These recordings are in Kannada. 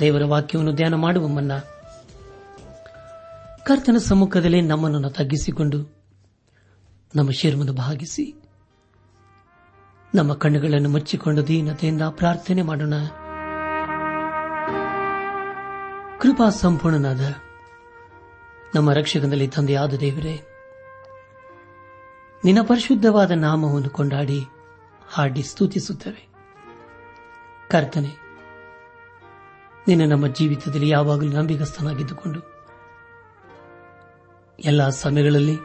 ದೇವರ ವಾಕ್ಯವನ್ನು ಧ್ಯಾನ ಮಾಡುವ ಮುನ್ನ ಕರ್ತನ ಸಮ್ಮುಖದಲ್ಲಿ ನಮ್ಮನ್ನು ತಗ್ಗಿಸಿಕೊಂಡು ನಮ್ಮ ಶಿರವನ್ನು ಭಾಗಿಸಿ ನಮ್ಮ ಕಣ್ಣುಗಳನ್ನು ಮುಚ್ಚಿಕೊಂಡು ದೀನತೆಯಿಂದ ಪ್ರಾರ್ಥನೆ ಮಾಡೋಣ. ಕೃಪಾ ಸಂಪೂರ್ಣನಾದ ನಮ್ಮ ರಕ್ಷಕನಲ್ಲಿ ತಂದೆಯಾದ ದೇವರೇ, ನಿನ್ನ ಪರಿಶುದ್ಧವಾದ ನಾಮವನ್ನು ಕೊಂಡಾಡಿ ಹಾಡಿ ಸ್ತುತಿಸುತ್ತವೆ. ಕರ್ತನೆ ನಿನ್ನ ನಮ್ಮ ಜೀವಿತದಲ್ಲಿ ಯಾವಾಗಲೂ ನಂಬಿಗಸ್ತನಾಗಿದ್ದುಕೊಂಡು ಎಲ್ಲ ಸಮಯಗಳಲ್ಲಿ,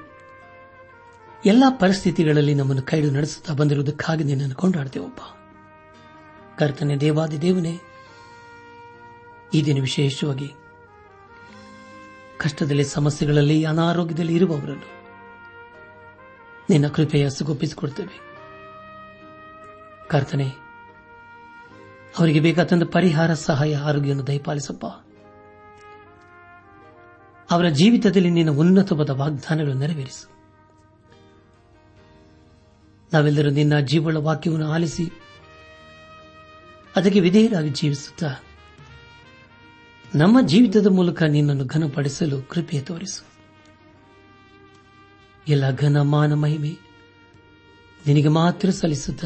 ಎಲ್ಲ ಪರಿಸ್ಥಿತಿಗಳಲ್ಲಿ ನಮ್ಮನ್ನು ಕೈಡು ನಡೆಸುತ್ತಾ ಬಂದಿರುವುದಕ್ಕಾಗಿ ನಿನ್ನನ್ನು ಕೊಂಡಾಡ್ತೇವಪ್ಪ. ಕರ್ತನೆ, ದೇವಾದಿ ದೇವನೇ, ಈ ದಿನ ವಿಶೇಷವಾಗಿ ಕಷ್ಟದಲ್ಲಿ, ಸಮಸ್ಯೆಗಳಲ್ಲಿ, ಅನಾರೋಗ್ಯದಲ್ಲಿ ಇರುವವರನ್ನು ನಿನ್ನ ಕೃಪೆಯ ಸುಗೊಪ್ಪಿಸಿಕೊಡ್ತೇವೆ ಕರ್ತನೆ ಅವರಿಗೆ ಬೇಕಾದಂತ ಪರಿಹಾರ, ಸಹಾಯ, ಆರೋಗ್ಯವನ್ನು ದಯಪಾಲಿಸಪ್ಪ. ಅವರ ಜೀವಿತದಲ್ಲಿ ನಿನ್ನ ಉನ್ನತವಾದ ವಾಗ್ದಾನಗಳನ್ನು ನೆರವೇರಿಸು. ನಾವೆಲ್ಲರೂ ನಿನ್ನ ಜೀವಳ ವಾಕ್ಯವನ್ನು ಆಲಿಸಿ ಅದಕ್ಕೆ ವಿಧೇಯರಾಗಿ ಜೀವಿಸುತ್ತಾ ನಮ್ಮ ಜೀವಿತದ ಮೂಲಕ ನಿನ್ನನ್ನು ಘನಪಡಿಸಲು ಕೃಪೆ ತೋರಿಸು. ಎಲ್ಲ ಘನ ಮಾನ ಮಹಿಮೆ ನಿನಗೆ ಮಾತ್ರ ಸಲ್ಲಿಸುತ್ತ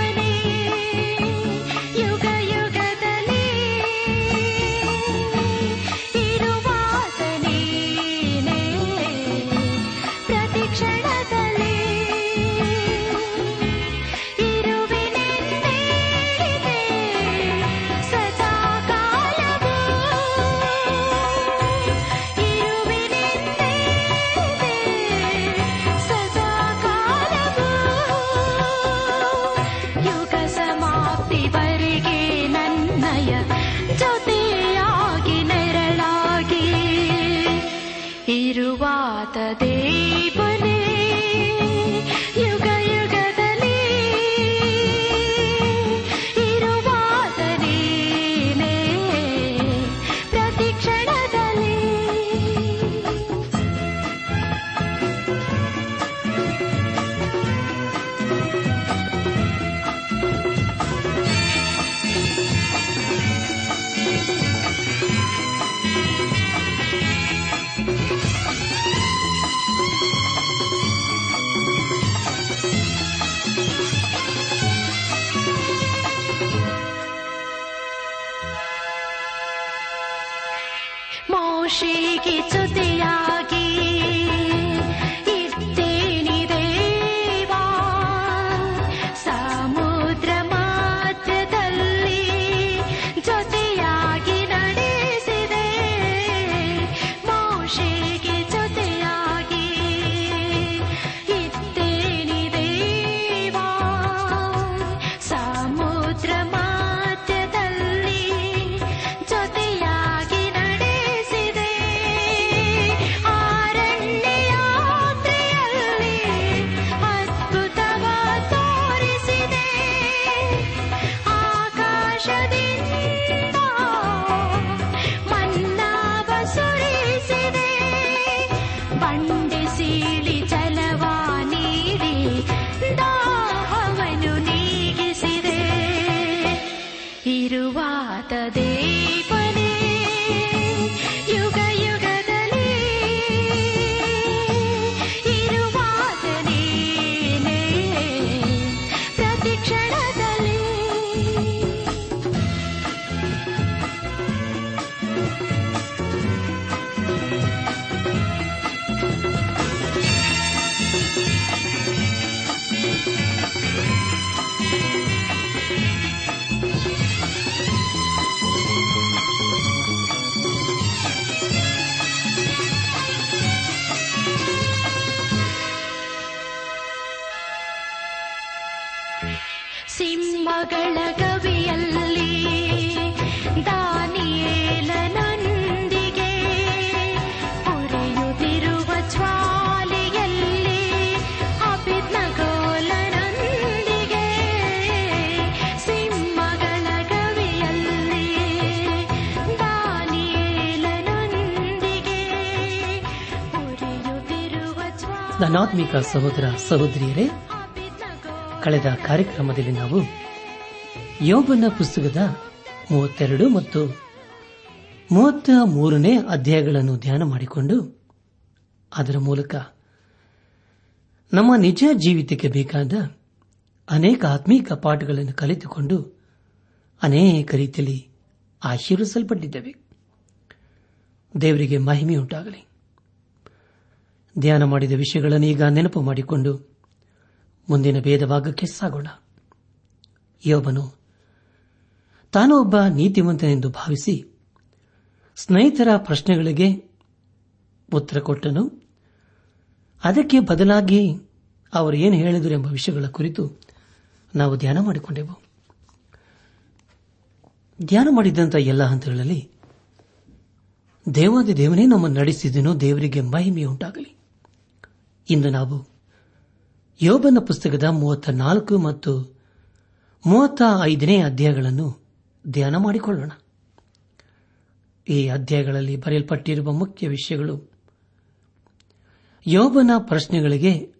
ಪ್ರತಿ ನನ್ನಾತ್ಮಿಕ ಸಹೋದರ ಸಹೋದರಿಯರೇ, ಕಳೆದ ಕಾರ್ಯಕ್ರಮದಲ್ಲಿ ನಾವು ಯೋಬನ ಪುಸ್ತಕದ ಮೂವತ್ತೆರಡು ಮತ್ತು ಮೂವತ್ತ ಮೂರನೇ ಅಧ್ಯಾಯಗಳನ್ನು ಧ್ಯಾನ ಮಾಡಿಕೊಂಡು ಅದರ ಮೂಲಕ ನಮ್ಮ ನಿಜ ಜೀವಿತಕ್ಕೆ ಬೇಕಾದ ಅನೇಕ ಆತ್ಮೀಕ ಪಾಠಗಳನ್ನು ಕಲಿತುಕೊಂಡು ಅನೇಕ ರೀತಿಯಲ್ಲಿ ಆಶೀರ್ವಿಸಲ್ಪಟ್ಟಿದ್ದೇವೆ ದೇವರಿಗೆ ಮಹಿಮೆಯುಂಟಾಗಲಿ. ಧ್ಯಾನ ಮಾಡಿದ ವಿಷಯಗಳನ್ನು ಈಗ ನೆನಪು ಮಾಡಿಕೊಂಡು ಮುಂದಿನ ಭೇದ ಭಾಗಕ್ಕೆ ಸಾಗೋಣ. ಯೋಬನು, ತಾನು ಒಬ್ಬ ನೀತಿವಂತನೆಂದು ಭಾವಿಸಿ ಸ್ನೇಹಿತರ ಪ್ರಶ್ನೆಗಳಿಗೆ ಉತ್ತರ ಕೊಟ್ಟನು. ಅದಕ್ಕೆ ಬದಲಾಗಿ ಅವರು ಏನು ಹೇಳಿದರು ಎಂಬ ವಿಷಯಗಳ ಕುರಿತು ನಾವು ಧ್ಯಾನ ಮಾಡಿಕೊಂಡೆವು. ಧ್ಯಾನ ಮಾಡಿದ್ದಂಥ ಎಲ್ಲ ಹಂತಗಳಲ್ಲಿ ದೇವಾದಿ ದೇವನೇ ನಮ್ಮನ್ನು ನಡೆಸಿದನು, ದೇವರಿಗೆ ಮಹಿಮೆಯುಂಟಾಗಲಿ. ಇಂದು ನಾವು ಯೋಬನ ಪುಸ್ತಕದ ಮೂವತ್ತ ನಾಲ್ಕು ಮತ್ತು ಮೂವತ್ತ ಐದನೇ ಅಧ್ಯಾಯಗಳನ್ನು ಧ್ಯಾನ ಮಾಡಿಕೊಳ್ಳೋಣ. ಈ ಅಧ್ಯಾಯಗಳಲ್ಲಿ ಬರೆಯಲ್ಪಟ್ಟಿರುವ ಮುಖ್ಯ ವಿಷಯಗಳು ಯೋಬನ ಪ್ರಶ್ನೆಗಳಿಗೆ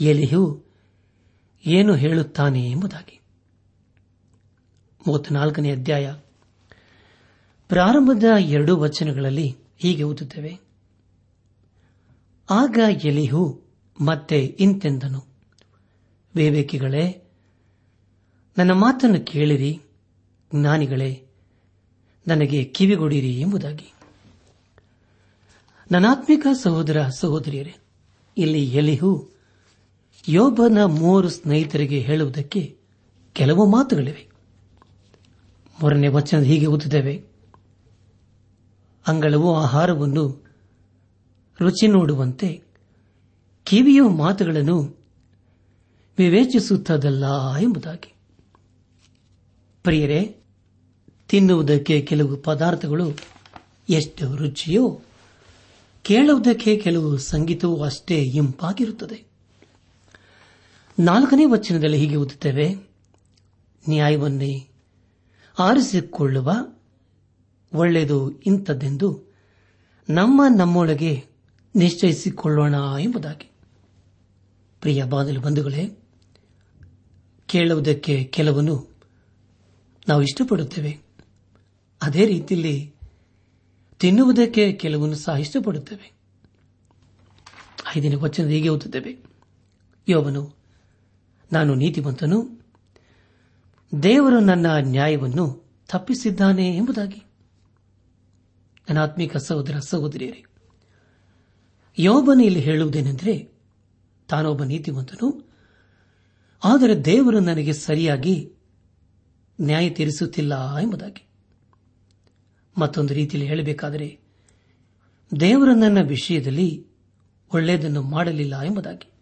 ಎಲಿಹು ಏನು ಹೇಳುತ್ತಾನೆ ಎಂಬುದಾಗಿ. ಅಧ್ಯಾಯ. ಪ್ರಾರಂಭದ ಎರಡು ವಚನಗಳಲ್ಲಿ ಹೀಗೆ ಓದುತ್ತೇವೆ. ಆಗ ಎಲಿಹು ಮತ್ತೆ ಇಂತೆಂದನು. ವಿವೇಕಿಗಳೇ, ನನ್ನ ಮಾತನ್ನು ಕೇಳಿರಿ, ಜ್ಞಾನಿಗಳೇ, ನನಗೆ ಕಿವಿಗೊಡಿರಿ ಎಂಬುದಾಗಿ. ನನಾತ್ಮಿಕ ಸಹೋದರ ಸಹೋದರಿಯರೇ, ಇಲ್ಲಿ ಎಲಿಹು ಯೋಬನ ಮೂವರು ಸ್ನೇಹಿತರಿಗೆ ಹೇಳುವುದಕ್ಕೆ ಕೆಲವು ಮಾತುಗಳಿವೆ. ಮೂರನೇ ವಚನ ಹೀಗೆ ಓದುತ್ತೇವೆ. ಅಂಗಳವು ಆಹಾರವನ್ನು ರುಚಿ ನೋಡುವಂತೆ ಕಿವಿಯ ಮಾತುಗಳನ್ನು ವಿವೇಚಿಸುತ್ತದಲ್ಲ ಎಂಬುದಾಗಿ. ಪ್ರಿಯರೇ, ತಿನ್ನುವುದಕ್ಕೆ ಕೆಲವು ಪದಾರ್ಥಗಳು ಎಷ್ಟು ರುಚಿಯೋ ಕೇಳುವುದಕ್ಕೆ ಕೆಲವು ಸಂಗೀತವೂ ಅಷ್ಟೇ ಇಂಪಾಗಿರುತ್ತದೆ. ನಾಲ್ಕನೇ ವಚನದಲ್ಲಿ ಹೀಗೆ ಓದುತ್ತೇವೆ, ನ್ಯಾಯವನ್ನೇ ಆರಿಸಿಕೊಳ್ಳುವ ಒಳ್ಳೆಯದು ಇಂಥದ್ದೆಂದು ನಮ್ಮ ನಮ್ಮೊಳಗೆ ನಿಶ್ಚಯಿಸಿಕೊಳ್ಳೋಣ ಎಂಬುದಾಗಿ. ಪ್ರಿಯ ಬಾದಲು ಬಂಧುಗಳೇ, ಕೇಳುವುದಕ್ಕೆ ಕೆಲವನ್ನು ನಾವು ಇಷ್ಟಪಡುತ್ತೇವೆ. ಅದೇ ರೀತಿಯಲ್ಲಿ ತಿನ್ನುವುದಕ್ಕೆ ಕೆಲವನ್ನು ಸಹ ಇಷ್ಟಪಡುತ್ತೇವೆ. ಐದನೇ ವಚನ ಹೀಗೆ ಓದುತ್ತೇವೆ. ಯೋವನು, ನಾನು ನೀತಿವಂತನು, ದೇವರು ನನ್ನ ನ್ಯಾಯವನ್ನು ತಪ್ಪಿಸಿದ್ದಾನೆ ಎಂಬುದಾಗಿ. ನನ್ನ ಆತ್ಮಿಕ ಸಹೋದರ ಸಹೋದರಿಯರೇ ಯೋಬನು ಇಲ್ಲಿ ಹೇಳುವುದೇನೆಂದರೆ, ತಾನೊಬ್ಬ ನೀತಿವಂತನು, ಆದರೆ ದೇವರು ನನಗೆ ಸರಿಯಾಗಿ ನ್ಯಾಯ ತೀರಿಸುತ್ತಿಲ್ಲ ಎಂಬುದಾಗಿ. ಮತ್ತೊಂದು ರೀತಿಯಲ್ಲಿ ಹೇಳಬೇಕಾದರೆ, ದೇವರು ನನ್ನ ವಿಷಯದಲ್ಲಿ ಒಳ್ಳೆಯದನ್ನು ಮಾಡಲಿಲ್ಲ ಎಂಬುದಾಗಿ.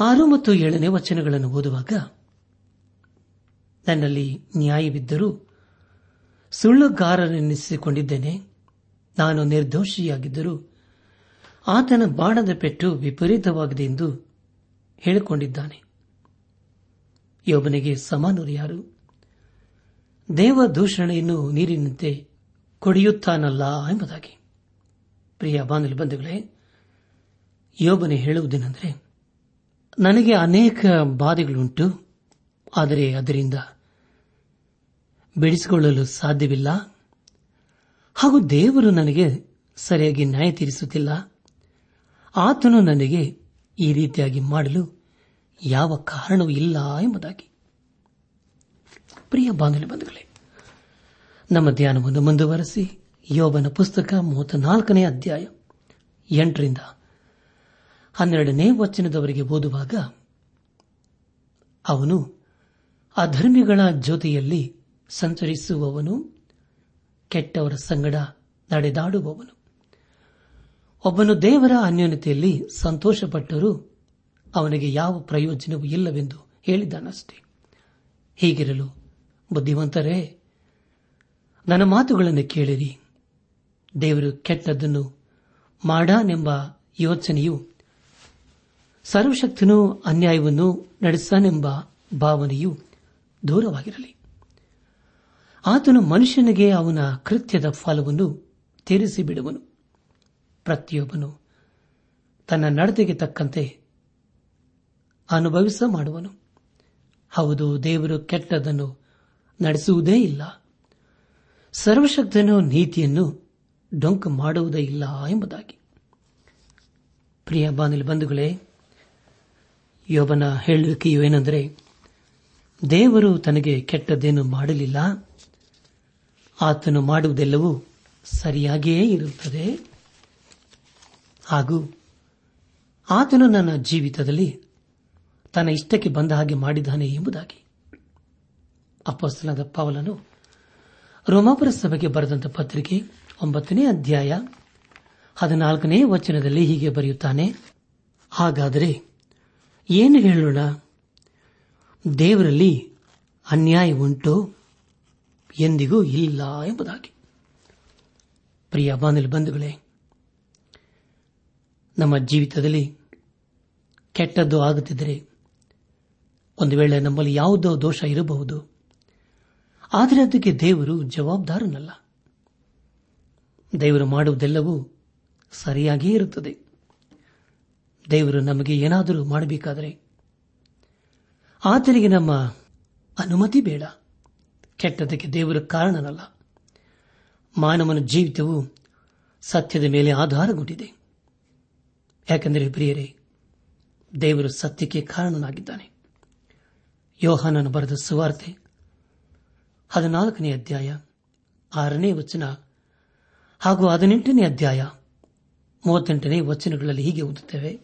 ಆರು ಮತ್ತು ಏಳನೇ ವಚನಗಳನ್ನು ಓದುವಾಗ, ನನ್ನಲ್ಲಿ ನ್ಯಾಯವಿದ್ದರೂ ಸುಳ್ಳುಗಾರನೆನಿಸಿಕೊಂಡಿದ್ದೇನೆ ನಾನು ನಿರ್ದೋಷಿಯಾಗಿದ್ದರೂ ಆತನ ಬಾಣದ ಪೆಟ್ಟು ವಿಪರೀತವಾಗಿದೆ ಎಂದು ಹೇಳಿಕೊಂಡಿದ್ದಾನೆ. ಯೋಬನಿಗೆ ಸಮಾನರು ಯಾರು? ದೇವ ದೂಷಣೆಯನ್ನು ನೀರಿನಂತೆ ಕೊಡಿಯುತ್ತಾನಲ್ಲ ಎಂಬುದಾಗಿ. ಪ್ರಿಯ ಬಾಂಧವ್ಯ ಬಂಧುಗಳೇ, ಯೋಬನೆ ಹೇಳುವುದೇನೆಂದರೆ, ನನಗೆ ಅನೇಕ ಬಾಧೆಗಳುಂಟು, ಆದರೆ ಅದರಿಂದ ಬಿಡಿಸಿಕೊಳ್ಳಲು ಸಾಧ್ಯವಿಲ್ಲ. ಹಾಗೂ ದೇವರು ನನಗೆ ಸರಿಯಾಗಿ ನ್ಯಾಯ ತೀರಿಸುತ್ತಿಲ್ಲ. ಆತನು ನನಗೆ ಈ ರೀತಿಯಾಗಿ ಮಾಡಲು ಯಾವ ಕಾರಣವೂ ಇಲ್ಲ ಎಂಬುದಾಗಿ. ಪ್ರಿಯ ಬಂಧುಗಳೇ, ನಮ್ಮ ಧ್ಯಾನವನ್ನು ಮುಂದುವರೆಸಿ ಯೋಬನ ಪುಸ್ತಕ ಮೂವತ್ತ ನಾಲ್ಕನೇ ಅಧ್ಯಾಯ ಎಂಟರಿಂದ ಹನ್ನೆರಡನೇ ವಚನದವರೆಗೆ ಓದುವಾಗ ಅವನು ಅಧರ್ಮಿಗಳ ಜೊತೆಯಲ್ಲಿ ಸಂಚರಿಸುವವನು ಕೆಟ್ಟವರ ಸಂಗಡ ನಡೆದಾಡುವವನು. ಒಬ್ಬನು ದೇವರ ಅನ್ಯೋನ್ಯತೆಯಲ್ಲಿ ಸಂತೋಷಪಟ್ಟರೂ ಅವನಿಗೆ ಯಾವ ಪ್ರಯೋಜನವೂ ಇಲ್ಲವೆಂದು ಹೇಳಿದ್ದಾನಷ್ಟೇ ಹೀಗಿರಲು, ಬುದ್ಧಿವಂತರೇ, ನನ್ನ ಮಾತುಗಳನ್ನು ಕೇಳಿರಿ. ದೇವರು ಕೆಟ್ಟದ್ದನ್ನು ಮಾಡಾನೆಂಬ ಯೋಚನೆಯು ಸರ್ವಶಕ್ತನು ಅನ್ಯಾಯವನ್ನು ನಡೆಸಾನೆಂಬ ಭಾವನೆಯು ದೂರವಾಗಿರಲಿ. ಆತನು ಮನುಷ್ಯನಿಗೆ ಅವನ ಕೃತ್ಯದ ಫಲವನ್ನು ತೀರಿಸಿ ಬಿಡುವನು ಪ್ರತಿಯೊಬ್ಬನು ತನ್ನ ನಡತೆಗೆ ತಕ್ಕಂತೆ ಅನುಭವಿಸ ಮಾಡುವನು. ಹೌದು, ದೇವರು ಕೆಟ್ಟದನ್ನು ನಡೆಸುವುದೇ ಇಲ್ಲ. ಸರ್ವಶಕ್ತನು ನೀತಿಯನ್ನು ಡೊಂಕು ಮಾಡುವುದೇ ಇಲ್ಲ ಎಂಬುದಾಗಿ. ಪ್ರಿಯ ಬಾನಿಲ್ ಬಂಧುಗಳೇ, ಯೋಬನ ಹೇಳುವಿಕೆಯು ಏನೆಂದರೆ, ದೇವರು ತನಗೆ ಕೆಟ್ಟದ್ದೇನು ಮಾಡಲಿಲ್ಲ. ಆತನು ಮಾಡುವುದೆಲ್ಲವೂ ಸರಿಯಾಗಿಯೇ ಇರುತ್ತದೆ. ಹಾಗೂ ಆತನು ನನ್ನ ಜೀವಿತದಲ್ಲಿ ತನ್ನ ಇಷ್ಟಕ್ಕೆ ಬಂದ ಹಾಗೆ ಮಾಡಿದ್ದಾನೆ ಎಂಬುದಾಗಿ. ಅಪ್ಪಸ್ತನದ ಪಾವಲನು ರೋಮಾಪುರ ಸಭೆಗೆ ಬರೆದಂತ ಪತ್ರಿಕೆ ಒಂಬತ್ತನೇ ಅಧ್ಯಾಯ ಹದಿನಾಲ್ಕನೇ ವಚನದಲ್ಲಿ ಹೀಗೆ ಬರೆಯುತ್ತಾನೆ, ಹಾಗಾದರೆ ಏನು ಹೇಳೋಣ? ದೇವರಲ್ಲಿ ಅನ್ಯಾಯ ಉಂಟು ಎಂದಿಗೂ ಇಲ್ಲ ಎಂಬುದಾಗಿ. ಪ್ರಿಯ ಬಾನಿಲ್ ಬಂಧುಗಳೇ, ನಮ್ಮ ಜೀವಿತದಲ್ಲಿ ಕೆಟ್ಟದ್ದು ಆಗುತ್ತಿದ್ದರೆ ಒಂದು ವೇಳೆ ನಮ್ಮಲ್ಲಿ ಯಾವುದೋ ದೋಷ ಇರಬಹುದು. ಆದರೆ ಅದಕ್ಕೆ ದೇವರು ಜವಾಬ್ದಾರನಲ್ಲ. ದೇವರು ಮಾಡುವುದೆಲ್ಲವೂ ಸರಿಯಾಗಿಯೇ ಇರುತ್ತದೆ. ದೇವರು ನಮಗೆ ಏನಾದರೂ ಮಾಡಬೇಕಾದರೆ ಆತನಿಗೆ ನಮ್ಮ ಅನುಮತಿ ಬೇಡ. ಕೆಟ್ಟದಕ್ಕೆ ದೇವರ ಕಾರಣನಲ್ಲ. ಮಾನವನ ಜೀವಿತವು ಸತ್ಯದ ಮೇಲೆ ಆಧಾರಗೊಂಡಿದೆ. ಯಾಕೆಂದರೆ ಪ್ರಿಯರೇ, ದೇವರು ಸತ್ಯಕ್ಕೆ ಕಾರಣನಾಗಿದ್ದಾನೆ. ಯೋಹಾನನು ಬರೆದ ಸುವಾರ್ತೆ ಹದಿನಾಲ್ಕನೇ ಅಧ್ಯಾಯ, ಆರನೇ ವಚನ ಹಾಗೂ ಹದಿನೆಂಟನೇ ಅಧ್ಯಾಯ, ಮೂವತ್ತೆಂಟನೇ ವಚನಗಳಲ್ಲಿ ಹೀಗೆ ಓದುತ್ತೇವೆ.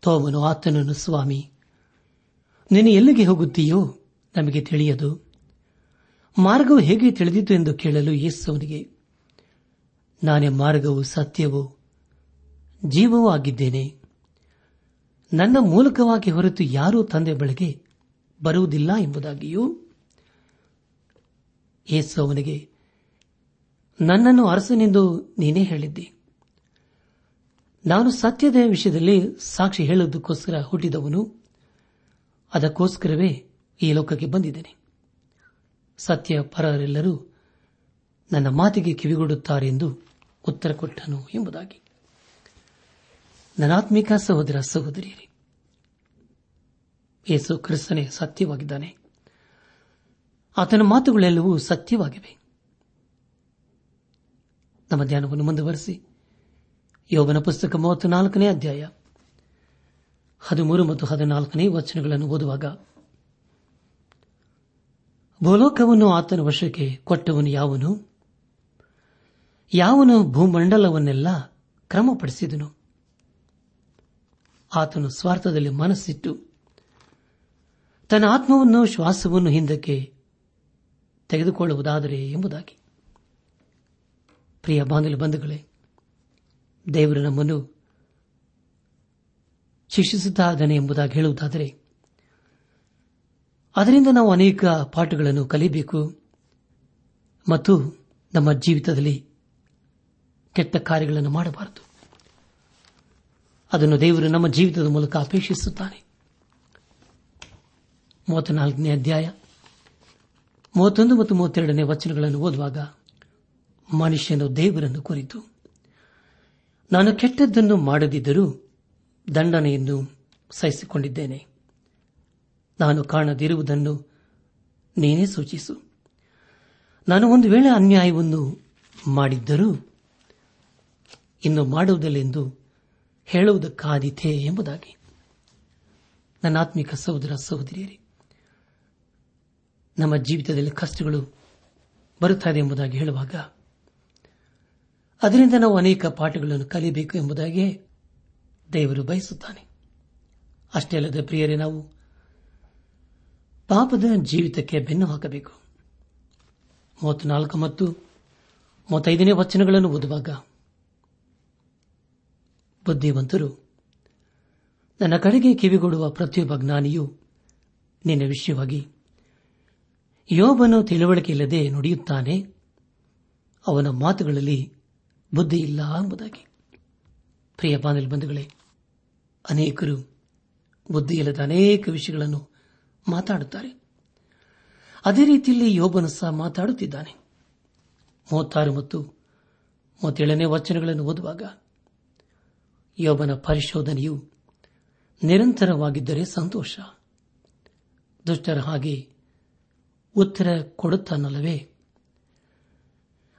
ತೋಮನು ಆತನನ್ನು, ಸ್ವಾಮಿ ನೀನು ಎಲ್ಲಿಗೆ ಹೋಗುತ್ತೀಯೋ ನಮಗೆ ತಿಳಿಯದು. ಮಾರ್ಗವು ಹೇಗೆ ತಿಳಿದಿತು ಎಂದು ಕೇಳಲು ಯೇಸುವನಿಗೆ, ನಾನೇ ಮಾರ್ಗವು ಸತ್ಯವೂ ಜೀವವೂ ಆಗಿದ್ದೇನೆ. ನನ್ನ ಮೂಲಕವಾಗಿ ಹೊರತು ಯಾರೂ ತಂದೆ ಬಳಿಗೆ ಬರುವುದಿಲ್ಲ ಎಂಬುದಾಗಿಯೂ ಯೇಸು ಅವನಿಗೆ ನನ್ನನ್ನು ಅರಸನೆಂದು ನೀನೇ ಹೇಳಿದ್ದೆ. ನಾನು ಸತ್ಯದ ವಿಷಯದಲ್ಲಿ ಸಾಕ್ಷಿ ಹೇಳುವುದಕ್ಕೋಸ್ಕರ ಹುಟ್ಟಿದವನು, ಅದಕ್ಕೋಸ್ಕರವೇ ಈ ಲೋಕಕ್ಕೆ ಬಂದಿದ್ದೇನೆ. ಸತ್ಯ ಪರರೆಲ್ಲರೂ ನನ್ನ ಮಾತಿಗೆ ಕಿವಿಗೊಡುತ್ತಾರೆ ಎಂದು ಉತ್ತರ ಕೊಟ್ಟನು ಎಂಬುದಾಗಿ. ನನಾತ್ಮಿಕ ಸಹೋದರ ಸಹೋದರಿಯರೇ, ಯೇಸು ಕ್ರಿಸ್ತನೇ ಸತ್ಯವಾಗಿದ್ದಾನೆ. ಆತನ ಮಾತುಗಳೆಲ್ಲವೂ ಸತ್ಯವಾಗಿವೆ. ನಮ್ಮ ಧ್ಯಾನವನ್ನು ಮುಂದುವರೆಸಿ. ಯೋಗನ ಪುಸ್ತಕ ಮೂವತ್ತು ನಾಲ್ಕನೇ ಅಧ್ಯಾಯ ಹದಿಮೂರು ಮತ್ತು ಹದಿನಾಲ್ಕನೇ ವಚನಗಳನ್ನು ಓದುವಾಗ ಭೂಲೋಕವನ್ನು ಆತನ ವಶಕ್ಕೆ ಕೊಟ್ಟವನು ಯಾವನು? ಯಾವನು ಭೂಮಂಡಲವನ್ನೆಲ್ಲ ಕ್ರಮಪಡಿಸಿದನು? ಆತನು ಸ್ವಾರ್ಥದಲ್ಲಿ ಮನಸ್ಸಿಟ್ಟು ತನ್ನ ಆತ್ಮವನ್ನು ಶ್ವಾಸವನ್ನು ಹಿಂದಕ್ಕೆ ತೆಗೆದುಕೊಳ್ಳುವುದಾದರೆ ಎಂಬುದಾಗಿ. ಪ್ರಿಯ ಬಾಂಧವ ಬಂಧುಗಳೇ, ದೇವರು ನಮ್ಮನ್ನು ಶಿಕ್ಷಿಸುತ್ತಾ ಇದ್ದಾನೆ ಎಂಬುದಾಗಿ ಹೇಳುವುದಾದರೆ ಅದರಿಂದ ನಾವು ಅನೇಕ ಪಾಠಗಳನ್ನು ಕಲಿಯಬೇಕು ಮತ್ತು ನಮ್ಮ ಜೀವಿತದಲ್ಲಿ ಕೆಟ್ಟ ಕಾರ್ಯಗಳನ್ನು ಮಾಡಬಾರದು. ಅದನ್ನು ದೇವರು ನಮ್ಮ ಜೀವಿತದ ಮೂಲಕ ಅಪೇಕ್ಷಿಸುತ್ತಾನೆ. ಮೂವತ್ನಾಲ್ಕನೇ ಅಧ್ಯಾಯ. ಮೂವತ್ತೊಂದು ಮತ್ತು ಮೂವತ್ತೆರಡನೇ ವಚನಗಳನ್ನು ಓದುವಾಗ ಮನುಷ್ಯನು ದೇವರನ್ನು ಕುರಿತು, ನಾನು ಕೆಟ್ಟದ್ದನ್ನು ಮಾಡದಿದ್ದರೂ ದಂಡನೆಯನ್ನು ಸಹಿಸಿಕೊಂಡಿದ್ದೇನೆ. ನಾನು ಕಾಣದಿರುವುದನ್ನು ನೀನೇ ಸೂಚಿಸು. ನಾನು ಒಂದು ವೇಳೆ ಅನ್ಯಾಯವನ್ನು ಮಾಡಿದ್ದರೂ ಇನ್ನು ಮಾಡುವುದಿಲ್ಲೆಂದು ಹೇಳುವುದಕ್ಕಾದೀತೆ ಎಂಬುದಾಗಿ. ನನ್ನ ಆತ್ಮಿಕ ಸಹೋದರ ಸಹೋದರಿಯರೇ, ನಮ್ಮ ಜೀವಿತದಲ್ಲಿ ಕಷ್ಟಗಳು ಬರುತ್ತದೆ ಎಂಬುದಾಗಿ ಹೇಳುವಾಗ, ಅದರಿಂದ ನಾವು ಅನೇಕ ಪಾಠಗಳನ್ನು ಕಲಿಯಬೇಕು ಎಂಬುದಾಗಿ ದೇವರು ಬಯಸುತ್ತಾನೆ. ಅಷ್ಟೇ ಅಲ್ಲದೆ ಪ್ರಿಯರೇ, ನಾವು ಪಾಪದ ಜೀವಿತಕ್ಕೆ ಬೆನ್ನು ಹಾಕಬೇಕು. ಮತ್ತು ಮೂವತ್ತೈದನೇ ವಚನಗಳನ್ನು ಓದುವಾಗ, ಬುದ್ಧಿವಂತರು, ನನ್ನ ಕಡೆಗೆ ಕಿವಿಗೊಡುವ ಪ್ರತಿಯೊಬ್ಬ ಜ್ಞಾನಿಯು ನಿನ್ನ ವಿಷಯವಾಗಿ, ಯೋಬನು ತಿಳುವಳಿಕೆ ಇಲ್ಲದೆ ನುಡಿಯುತ್ತಾನೆ, ಅವನ ಮಾತುಗಳಲ್ಲಿ ಬುದ್ಧಿ ಇಲ್ಲ ಎಂಬುದಾಗಿ. ಪ್ರಿಯ ಬಾನಲ್ ಬಂಧುಗಳೇ, ಅನೇಕರು ಬುದ್ಧಿಯಿಲ್ಲದ ಅನೇಕ ವಿಷಯಗಳನ್ನು ಮಾತಾಡುತ್ತಾರೆ. ಅದೇ ರೀತಿಯಲ್ಲಿ ಯೋಬನು ಸಹ ಮಾತಾಡುತ್ತಿದ್ದಾನೆ. ಮೂವತ್ತಾರು ಮತ್ತು ಮೂವತ್ತೇಳನೇ ವಚನಗಳನ್ನು ಓದುವಾಗ ಯೋಬನ ಪರಿಶೋಧನೆಯು ನಿರಂತರವಾಗಿದ್ದರೆ ಸಂತೋಷ. ದುಷ್ಟರ ಹಾಗೆ ಉತ್ತರ ಕೊಡುತ್ತಾನಲ್ಲವೇ?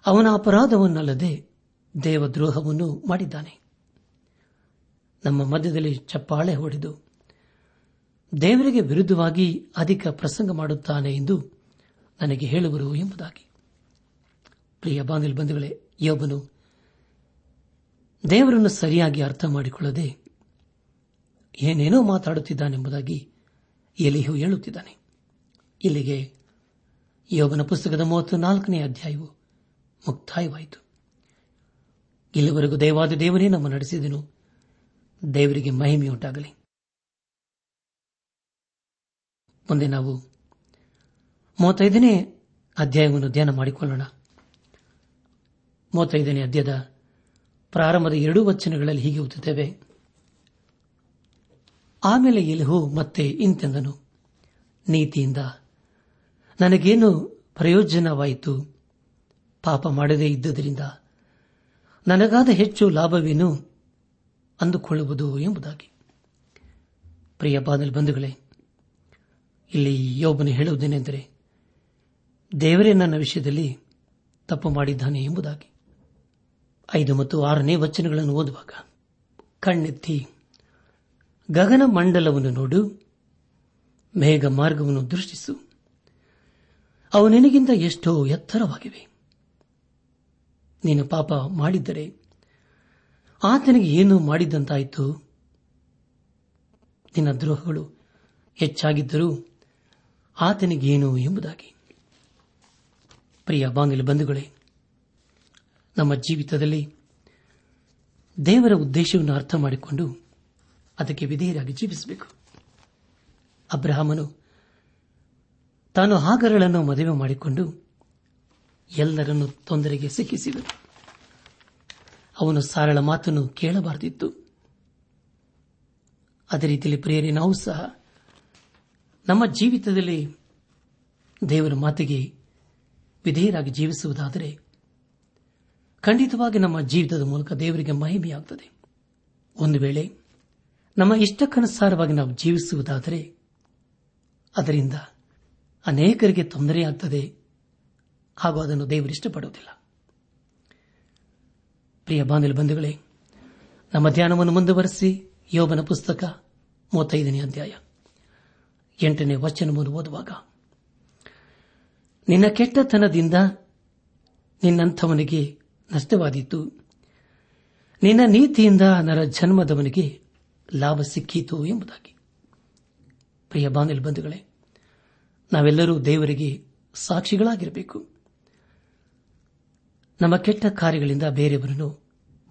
ಅವನ ಅಪರಾಧವನ್ನಲ್ಲದೆ ದೇವದ್ರೋಹವನ್ನು ಮಾಡಿದ್ದಾನೆ. ನಮ್ಮ ಮಧ್ಯದಲ್ಲಿ ಚಪ್ಪಾಳೆ ಹೊಡೆದು ದೇವರಿಗೆ ವಿರುದ್ಧವಾಗಿ ಅಧಿಕ ಪ್ರಸಂಗ ಮಾಡುತ್ತಾನೆ ಎಂದು ನನಗೆ ಹೇಳುವರು ಎಂಬುದಾಗಿ. ಪ್ರಿಯ ಬಾಂಧಲ್ ಬಂಧುಗಳೇ, ಯೋಬನು ದೇವರನ್ನು ಸರಿಯಾಗಿ ಅರ್ಥ ಮಾಡಿಕೊಳ್ಳದೆ ಏನೇನೋ ಮಾತಾಡುತ್ತಿದ್ದಾನೆಂಬುದಾಗಿ ಎಲಿಹು ಹೇಳುತ್ತಿದ್ದಾನೆ. ಇಲ್ಲಿಗೆ ಯೋಬನ ಪುಸ್ತಕದ ಮೂವತ್ತು ನಾಲ್ಕನೇ ಅಧ್ಯಾಯವು ಮುಕ್ತಾಯವಾಯಿತು. ಇಲ್ಲಿವರೆಗೂ ದೇವಾದ ದೇವರೇ ನಮ್ಮ ನಡೆಸಿದನು. ದೇವರಿಗೆ ಮಹಿಮೆಯುಂಟಾಗಲಿ. ಮುಂದೆ ನಾವು ಮೂವತ್ತೈದನೇ ಅಧ್ಯಾಯವನ್ನು ಧ್ಯಾನ ಮಾಡಿಕೊಳ್ಳೋಣ. ಮೂವತ್ತೈದನೇ ಅಧ್ಯಾಯದ ಪ್ರಾರಂಭದ ಎರಡೂ ವಚನಗಳಲ್ಲಿ ಹೀಗೆ ಓದುತ್ತೇವೆ. ಆಮೇಲೆ ಎಲುಹು ಮತ್ತೆ ಇಂತೆಂದನು. ನೀತಿಯಿಂದ ನನಗೇನು ಪ್ರಯೋಜನವಾಯಿತು? ಪಾಪ ಮಾಡದೇ ಇದ್ದುದರಿಂದ ನನಗಾದ ಹೆಚ್ಚು ಲಾಭವೇನು ಅಂದುಕೊಳ್ಳುವುದು ಎಂಬುದಾಗಿ. ಪ್ರಿಯ ಬಾದಲ್ ಬಂಧುಗಳೇ ಇಲ್ಲಿ ಯೋಬನು ಹೇಳುವುದೇನೆಂದರೆ, ದೇವರೇ ನನ್ನ ವಿಷಯದಲ್ಲಿ ತಪ್ಪು ಮಾಡಿದ್ದಾನೆ ಎಂಬುದಾಗಿ. ಐದು ಮತ್ತು ಆರನೇ ವಚನಗಳನ್ನು ಓದುವಾಗ ಕಣ್ಣೆತ್ತಿ, ಗಗನ ಮಂಡಲವನ್ನು ನೋಡು, ಮೇಘ ಮಾರ್ಗವನ್ನು ದೃಷ್ಟಿಸು, ಅವು ನಿನಗಿಂತ ಎಷ್ಟೋ ಎತ್ತರವಾಗಿವೆ. ನೀನು ಪಾಪ ಮಾಡಿದ್ದರೆ ಆತನಿಗೆ ಏನು ಮಾಡಿದ್ದಂತಾಯಿತು ನಿನ್ನ ದ್ರೋಹಗಳು ಹೆಚ್ಚಾಗಿದ್ದರೂ ಆತನಿಗೇನು ಎಂಬುದಾಗಿ. ಪ್ರಿಯ ಬಾಂಗಿಲು ಬಂಧುಗಳೇ, ನಮ್ಮ ಜೀವಿತದಲ್ಲಿ ದೇವರ ಉದ್ದೇಶವನ್ನು ಅರ್ಥ ಮಾಡಿಕೊಂಡು ಅದಕ್ಕೆ ವಿಧೇಯರಾಗಿ ಜೀವಿಸಬೇಕು. ಅಬ್ರಹಾಮನು ತಾನು ಹಾಗರಳನ್ನು ಮದುವೆ ಮಾಡಿಕೊಂಡು ಎಲ್ಲರನ್ನು ತೊಂದರೆಗೆ ಸಿಕ್ಕಿಸಿದನು. ಅವನು ಸಾರಳ ಮಾತನ್ನು ಕೇಳಬಾರದಿತ್ತು. ಅದೇ ರೀತಿಯಲ್ಲಿ ಪ್ರಿಯರೇ, ನಾವು ಸಹ ನಮ್ಮ ಜೀವಿತದಲ್ಲಿ ದೇವರ ಮಾತಿಗೆ ವಿಧೇಯರಾಗಿ ಜೀವಿಸುವುದಾದರೆ ಖಂಡಿತವಾಗಿ ನಮ್ಮ ಜೀವಿತದ ಮೂಲಕ ದೇವರಿಗೆ ಮಹಿಮೆಯಾಗುತ್ತದೆ ಒಂದು ವೇಳೆ ನಮ್ಮ ಇಷ್ಟಕ್ಕನುಸಾರವಾಗಿ ನಾವು ಜೀವಿಸುವುದಾದರೆ ಅದರಿಂದ ಅನೇಕರಿಗೆ ತೊಂದರೆಯಾಗುತ್ತದೆ ಹಾಗೂ ಅದನ್ನು ದೇವರು ಇಷ್ಟಪಡುವುದಿಲ್ಲ. ಪ್ರಿಯ ಬಾಂಧವ ಬಂಧುಗಳೇ, ನಮ್ಮ ಧ್ಯಾನವನ್ನು ಮುಂದುವರೆಸಿ ಯೋಬನ ಪುಸ್ತಕ ಮೂವತ್ತೈದನೇ ಅಧ್ಯಾಯ. ಎಂಟನೇ ವಚನವನ್ನು ಓದುವಾಗ, ನಿನ್ನ ಕೆಟ್ಟತನದಿಂದ ನಿನ್ನಂಥವನಿಗೆ ನಷ್ಟವಾದೀತು. ನಿನ್ನ ನೀತಿಯಿಂದ ನರ ಜನ್ಮದವನಿಗೆ ಲಾಭ ಸಿಕ್ಕೀತು ಎಂಬುದಾಗಿ. ಪ್ರಿಯ ಬಾನಿಲ್ ಬಂಧುಗಳೇ, ನಾವೆಲ್ಲರೂ ದೇವರಿಗೆ ಸಾಕ್ಷಿಗಳಾಗಿರಬೇಕು. ನಮ್ಮ ಕೆಟ್ಟ ಕಾರ್ಯಗಳಿಂದ ಬೇರೆಯವರನ್ನು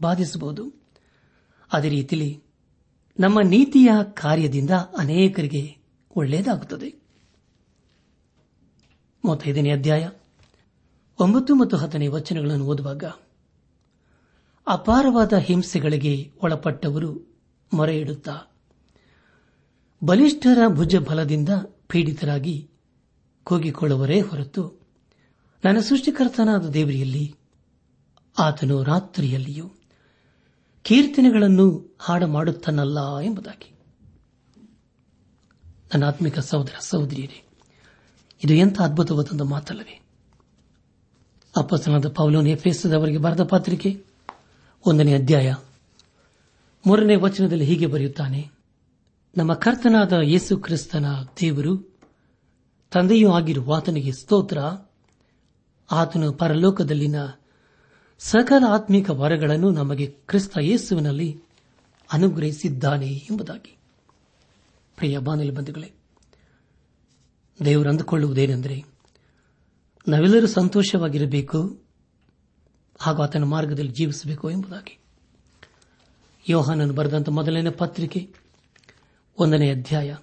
ಬಾಧಿಸಬಹುದು. ಅದೇ ರೀತಿಯಲ್ಲಿ ನಮ್ಮ ನೀತಿಯ ಕಾರ್ಯದಿಂದ ಅನೇಕರಿಗೆ ಒಳ್ಳೆಯದಾಗುತ್ತದೆ ಅಧ್ಯಾಯ, ಒಂಬತ್ತು ಮತ್ತು ಹತ್ತನೇ ವಚನಗಳನ್ನು ಓದುವಾಗ, ಅಪಾರವಾದ ಹಿಂಸೆಗಳಿಗೆ ಒಳಪಟ್ಟವರು ಮೊರೆ ಇಡುತ್ತಾ ಬಲಿಷ್ಠರ ಭುಜ ಬಲದಿಂದ ಪೀಡಿತರಾಗಿ ಕೂಗಿಕೊಳ್ಳುವರೇ ಹೊರತು, ನನ್ನ ಸೃಷ್ಟಿಕರ್ತನಾದ ದೇವರಿಯಲ್ಲಿ, ಆತನು ರಾತ್ರಿಯಲ್ಲಿಯೂ ಕೀರ್ತನೆಗಳನ್ನು ಹಾಡು ಮಾಡುತ್ತಾನಲ್ಲ ಎಂಬುದಾಗಿ. ನನ್ನ ಆತ್ಮಿಕ ಸಹೋದರ ಸಹೋದರಿಯರೇ, ಇದು ಎಂಥ ಅದ್ಭುತವಾದ ಮಾತಲ್ಲವೇ? ಅಪ್ಪಸನಾದ ಪೌಲೋನ್ ಎಫೆಸದವರಿಗೆ ಬರೆದ ಪಾತ್ರಿಕೆ ಒಂದನೇ ಅಧ್ಯಾಯ ಮೂರನೇ ವಚನದಲ್ಲಿ ಹೀಗೆ ಬರೆಯುತ್ತಾನೆ, ನಮ್ಮ ಕರ್ತನಾದ ಯೇಸು ಕ್ರಿಸ್ತನ ದೇವರು ತಂದೆಯೂ ಆಗಿರುವ ಆತನಿಗೆ ಸ್ತೋತ್ರ. ಆತನು ಪರಲೋಕದಲ್ಲಿನ ಸಕಲ ಆತ್ಮಿಕ ವರಗಳನ್ನು ನಮಗೆ ಕ್ರಿಸ್ತ ಯೇಸುವಿನಲ್ಲಿ ಅನುಗ್ರಹಿಸಿದ್ದಾನೆ ಎಂಬುದಾಗಿ. ಪ್ರಿಯ ಬಾನಲಿ ಬಂಧುಗಳೇ, ದೇವರು ಅಂದುಕೊಳ್ಳುವುದೇನೆಂದರೆ ನಾವೆಲ್ಲರೂ ಸಂತೋಷವಾಗಿರಬೇಕು ಹಾಗೂ ಆತನ ಮಾರ್ಗದಲ್ಲಿ ಜೀವಿಸಬೇಕು ಎಂಬುದಾಗಿ. ಯೋಹಾನನ್ನು ಬರೆದಂತ ಮೊದಲನೇ ಪತ್ರಿಕೆ ಒಂದನೇ ಅಧ್ಯಾಯ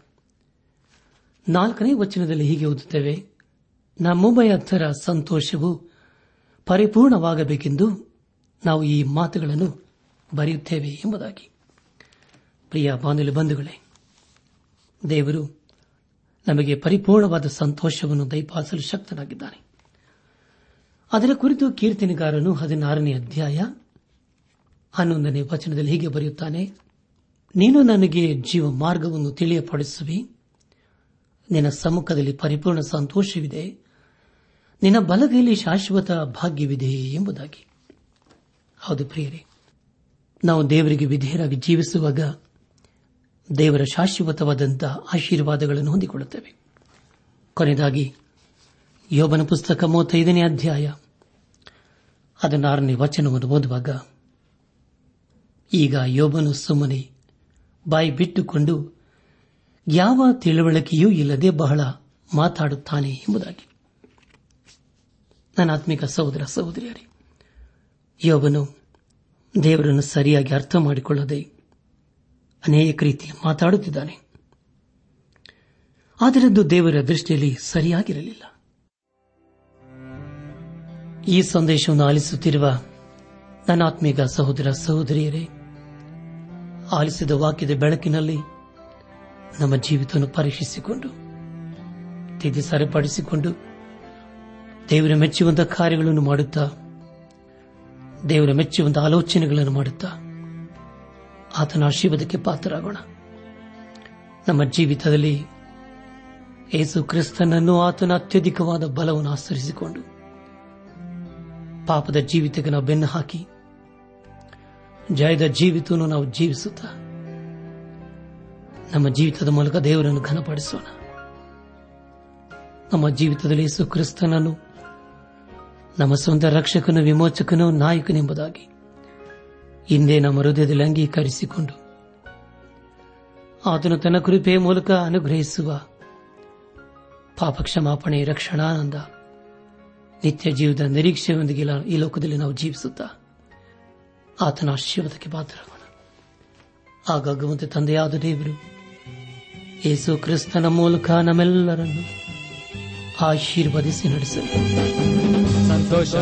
ನಾಲ್ಕನೇ ವಚನದಲ್ಲಿ ಹೀಗೆ ಓದುತ್ತೇವೆ ನಮ್ಮೊಬ್ಬಯ ಥರ ಸಂತೋಷವು ಪರಿಪೂರ್ಣವಾಗಬೇಕೆಂದು ನಾವು ಈ ಮಾತುಗಳನ್ನು ಬರೆಯುತ್ತೇವೆ ಎಂಬುದಾಗಿ. ಪ್ರಿಯ ಬಾನುಲಿ ಬಂಧುಗಳೇ ದೇವರು ನಮಗೆ ಪರಿಪೂರ್ಣವಾದ ಸಂತೋಷವನ್ನು ದಯಪಾಲಿಸಲು ಶಕ್ತನಾಗಿದ್ದಾನೆ. ಅದರ ಕುರಿತು ಕೀರ್ತನೆಗಾರನು ಹದಿನಾರನೇ ಅಧ್ಯಾಯ ಹನ್ನೊಂದನೇ ವಚನದಲ್ಲಿ ಹೀಗೆ ಬರೆಯುತ್ತಾನೆ, ನೀನು ನನಗೆ ಜೀವ ಮಾರ್ಗವನ್ನು ತಿಳಿಯಪಡಿಸುವಿ. ನಿನ್ನ ಸಮ್ಮುಖದಲ್ಲಿ ಪರಿಪೂರ್ಣ ಸಂತೋಷವಿದೆ. ನಿನ್ನ ಬಲಗೈಲಿ ಶಾಶ್ವತ ಭಾಗ್ಯವಿದೆ ಎಂಬುದಾಗಿ. ಹೌದು ಪ್ರಿಯರೇ, ನಾವು ದೇವರಿಗೆ ವಿಧೇಯರಾಗಿ ಜೀವಿಸುವಾಗ ದೇವರ ಶಾಶ್ವತವಾದಂತಹ ಆಶೀರ್ವಾದಗಳನ್ನು ಹೊಂದಿಕೊಳ್ಳುತ್ತವೆ. ಕೊನೆಯದಾಗಿ, ಯೋಬನ ಪುಸ್ತಕ ಮೂವತ್ತೈದನೇ ಅಧ್ಯಾಯ ಹದಿನಾರನೇ ವಚನವನ್ನು ಓದುವಾಗ, ಈಗ ಯೋಬನು ಸುಮ್ಮನೆ ಬಾಯಿ ಬಿಟ್ಟುಕೊಂಡು ಯಾವ ತಿಳುವಳಿಕೆಯೂ ಇಲ್ಲದೆ ಬಹಳ ಮಾತಾಡುತ್ತಾನೆ ಎಂಬುದಾಗಿ. ನನ್ನ ಆತ್ಮಿಕ ಸಹೋದರ ಸಹೋದರಿಯರೇ, ಯೋಬನು ದೇವರನ್ನು ಸರಿಯಾಗಿ ಅರ್ಥ ಮಾಡಿಕೊಳ್ಳದೆ ಅನೇಕ ರೀತಿ ಮಾತಾಡುತ್ತಿದ್ದಾನೆ. ಆದರದ್ದು ದೇವರ ದೃಷ್ಟಿಯಲ್ಲಿ ಸರಿಯಾಗಿರಲಿಲ್ಲ. ಈ ಸಂದೇಶವನ್ನು ಆಲಿಸುತ್ತಿರುವ ನನ್ನ ಆತ್ಮೀಗ ಸಹೋದರ ಸಹೋದರಿಯರೇ, ಆಲಿಸಿದ ವಾಕ್ಯದ ಬೆಳಕಿನಲ್ಲಿ ನಮ್ಮ ಜೀವಿತವನ್ನು ಪರೀಕ್ಷಿಸಿಕೊಂಡು, ತಿದ್ದಿ ಸರಿಪಡಿಸಿಕೊಂಡು, ದೇವರ ಮೆಚ್ಚುವಂತಹ ಕಾರ್ಯಗಳನ್ನು ಮಾಡುತ್ತಾ, ದೇವರ ಮೆಚ್ಚುವಂತಹ ಆಲೋಚನೆಗಳನ್ನು ಮಾಡುತ್ತಾ ಆತನ ಆಶೀರ್ವಾದಕ್ಕೆ ಪಾತ್ರರಾಗೋಣ. ನಮ್ಮ ಜೀವಿತದಲ್ಲಿ ಯೇಸು ಕ್ರಿಸ್ತನನ್ನು ಆತನ ಅತ್ಯಧಿಕವಾದ ಬಲವನ್ನು ಆಚರಿಸಿಕೊಂಡು ಪಾಪದ ಜೀವಿತಕ್ಕೆ ನಾವು ಬೆನ್ನು ಹಾಕಿ, ಜಯದ ಜೀವಿತವನ್ನು ನಾವು ಜೀವಿಸುತ್ತ ನಮ್ಮ ಜೀವಿತದ ಮೂಲಕ ದೇವರನ್ನು ಘನಪಡಿಸೋಣ. ನಮ್ಮ ಜೀವಿತದಲ್ಲಿ ಯೇಸು ಕ್ರಿಸ್ತನನ್ನು ನಮ್ಮ ಸ್ವಂತ ರಕ್ಷಕನು ವಿಮೋಚಕನು ನಾಯಕನೆಂಬುದಾಗಿ ಹಿಂದೆ ನಮ್ಮ ಹೃದಯದಲ್ಲಿ ಅಂಗೀಕರಿಸಿಕೊಂಡು. ಆತನು ತನ್ನ ಕೃಪೆಯ ಮೂಲಕ ಅನುಗ್ರಹಿಸುವ ಪಾಪ ಕ್ಷಮಾಪಣೆ ರಕ್ಷಣಾನಂದ, ನಿತ್ಯ ಜೀವದ ನಿರೀಕ್ಷೆಯೊಂದಿಗೆ ಈ ಲೋಕದಲ್ಲಿ ನಾವು ಜೀವಿಸುತ್ತಾ ಆತನ ಆಶೀರ್ವಾದಕ್ಕೆ ಪಾತ್ರರಾಗೋಣ. ಆಗಾಗುವಂತೆ ತಂದೆಯಾದ ದೇವರು, ಯೇಸು ಕ್ರಿಸ್ತನ ಮೂಲಕ ನಮ್ಮೆಲ್ಲರನ್ನು ಆಶೀರ್ವದಿಸಿ ನಡೆಸಲಿ. ಸಂತೋಷ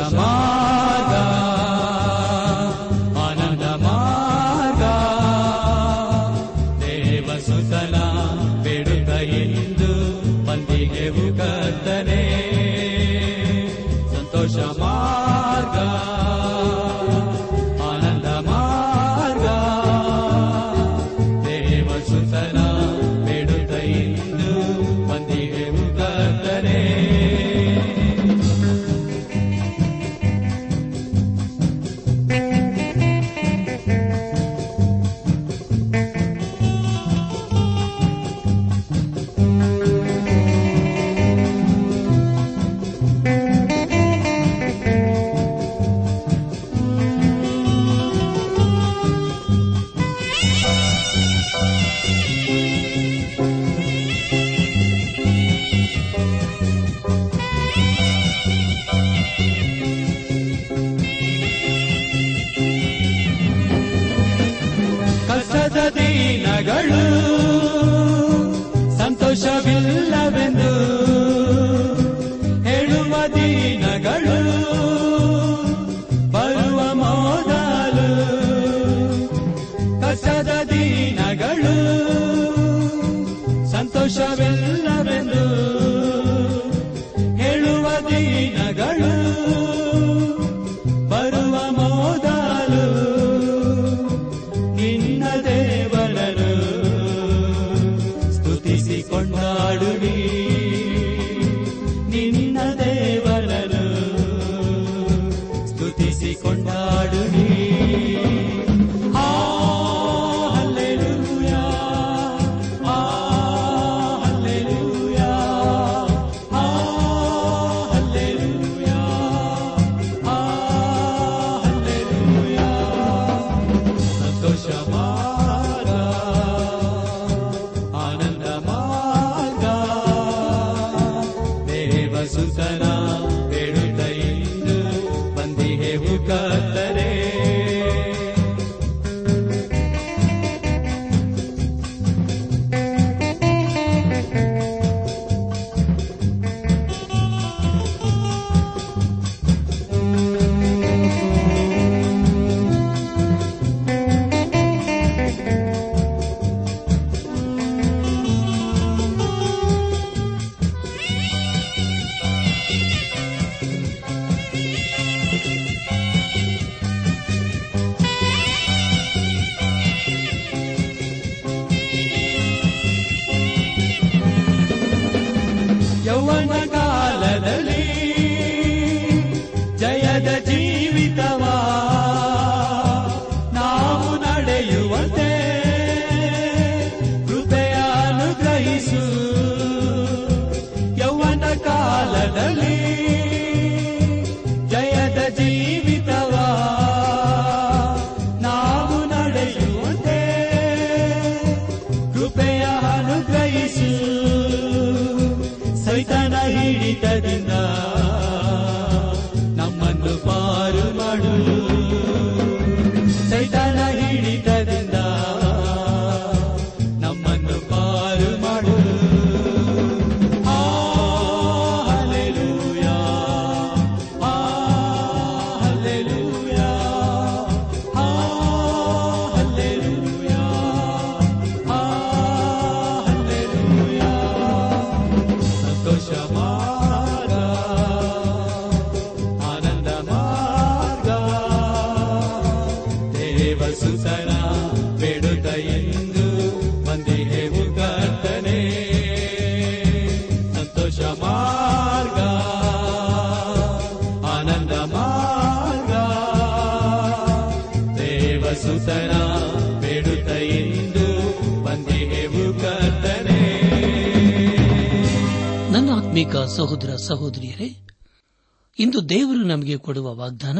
ದೇವರು ನಮಗೆ ಕೊಡುವ ವಾಗ್ದಾನ?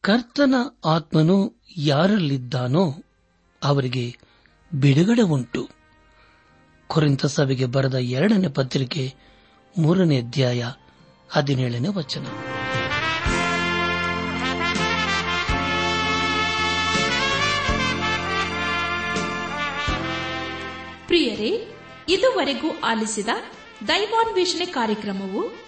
ಕರ್ತನ ಆತ್ಮನು ಯಾರಲ್ಲಿದ್ದಾನೋ ಅವರಿಗೆ ಬಿಡುಗಡೆ ಉಂಟು. ಕೊರಿಂತ ಸಭೆಗೆ ಬರೆದ ಎರಡನೇ ಪತ್ರಿಕೆ ಮೂರನೇ ಅಧ್ಯಾಯ ಹದಿನೇಳನೇ ವಚನ. ಪ್ರಿಯರೇ, ಇದುವರೆಗೂ ಆಲಿಸಿದ ದೈವಾನ್ವೇಷಣೆ ಕಾರ್ಯಕ್ರಮವು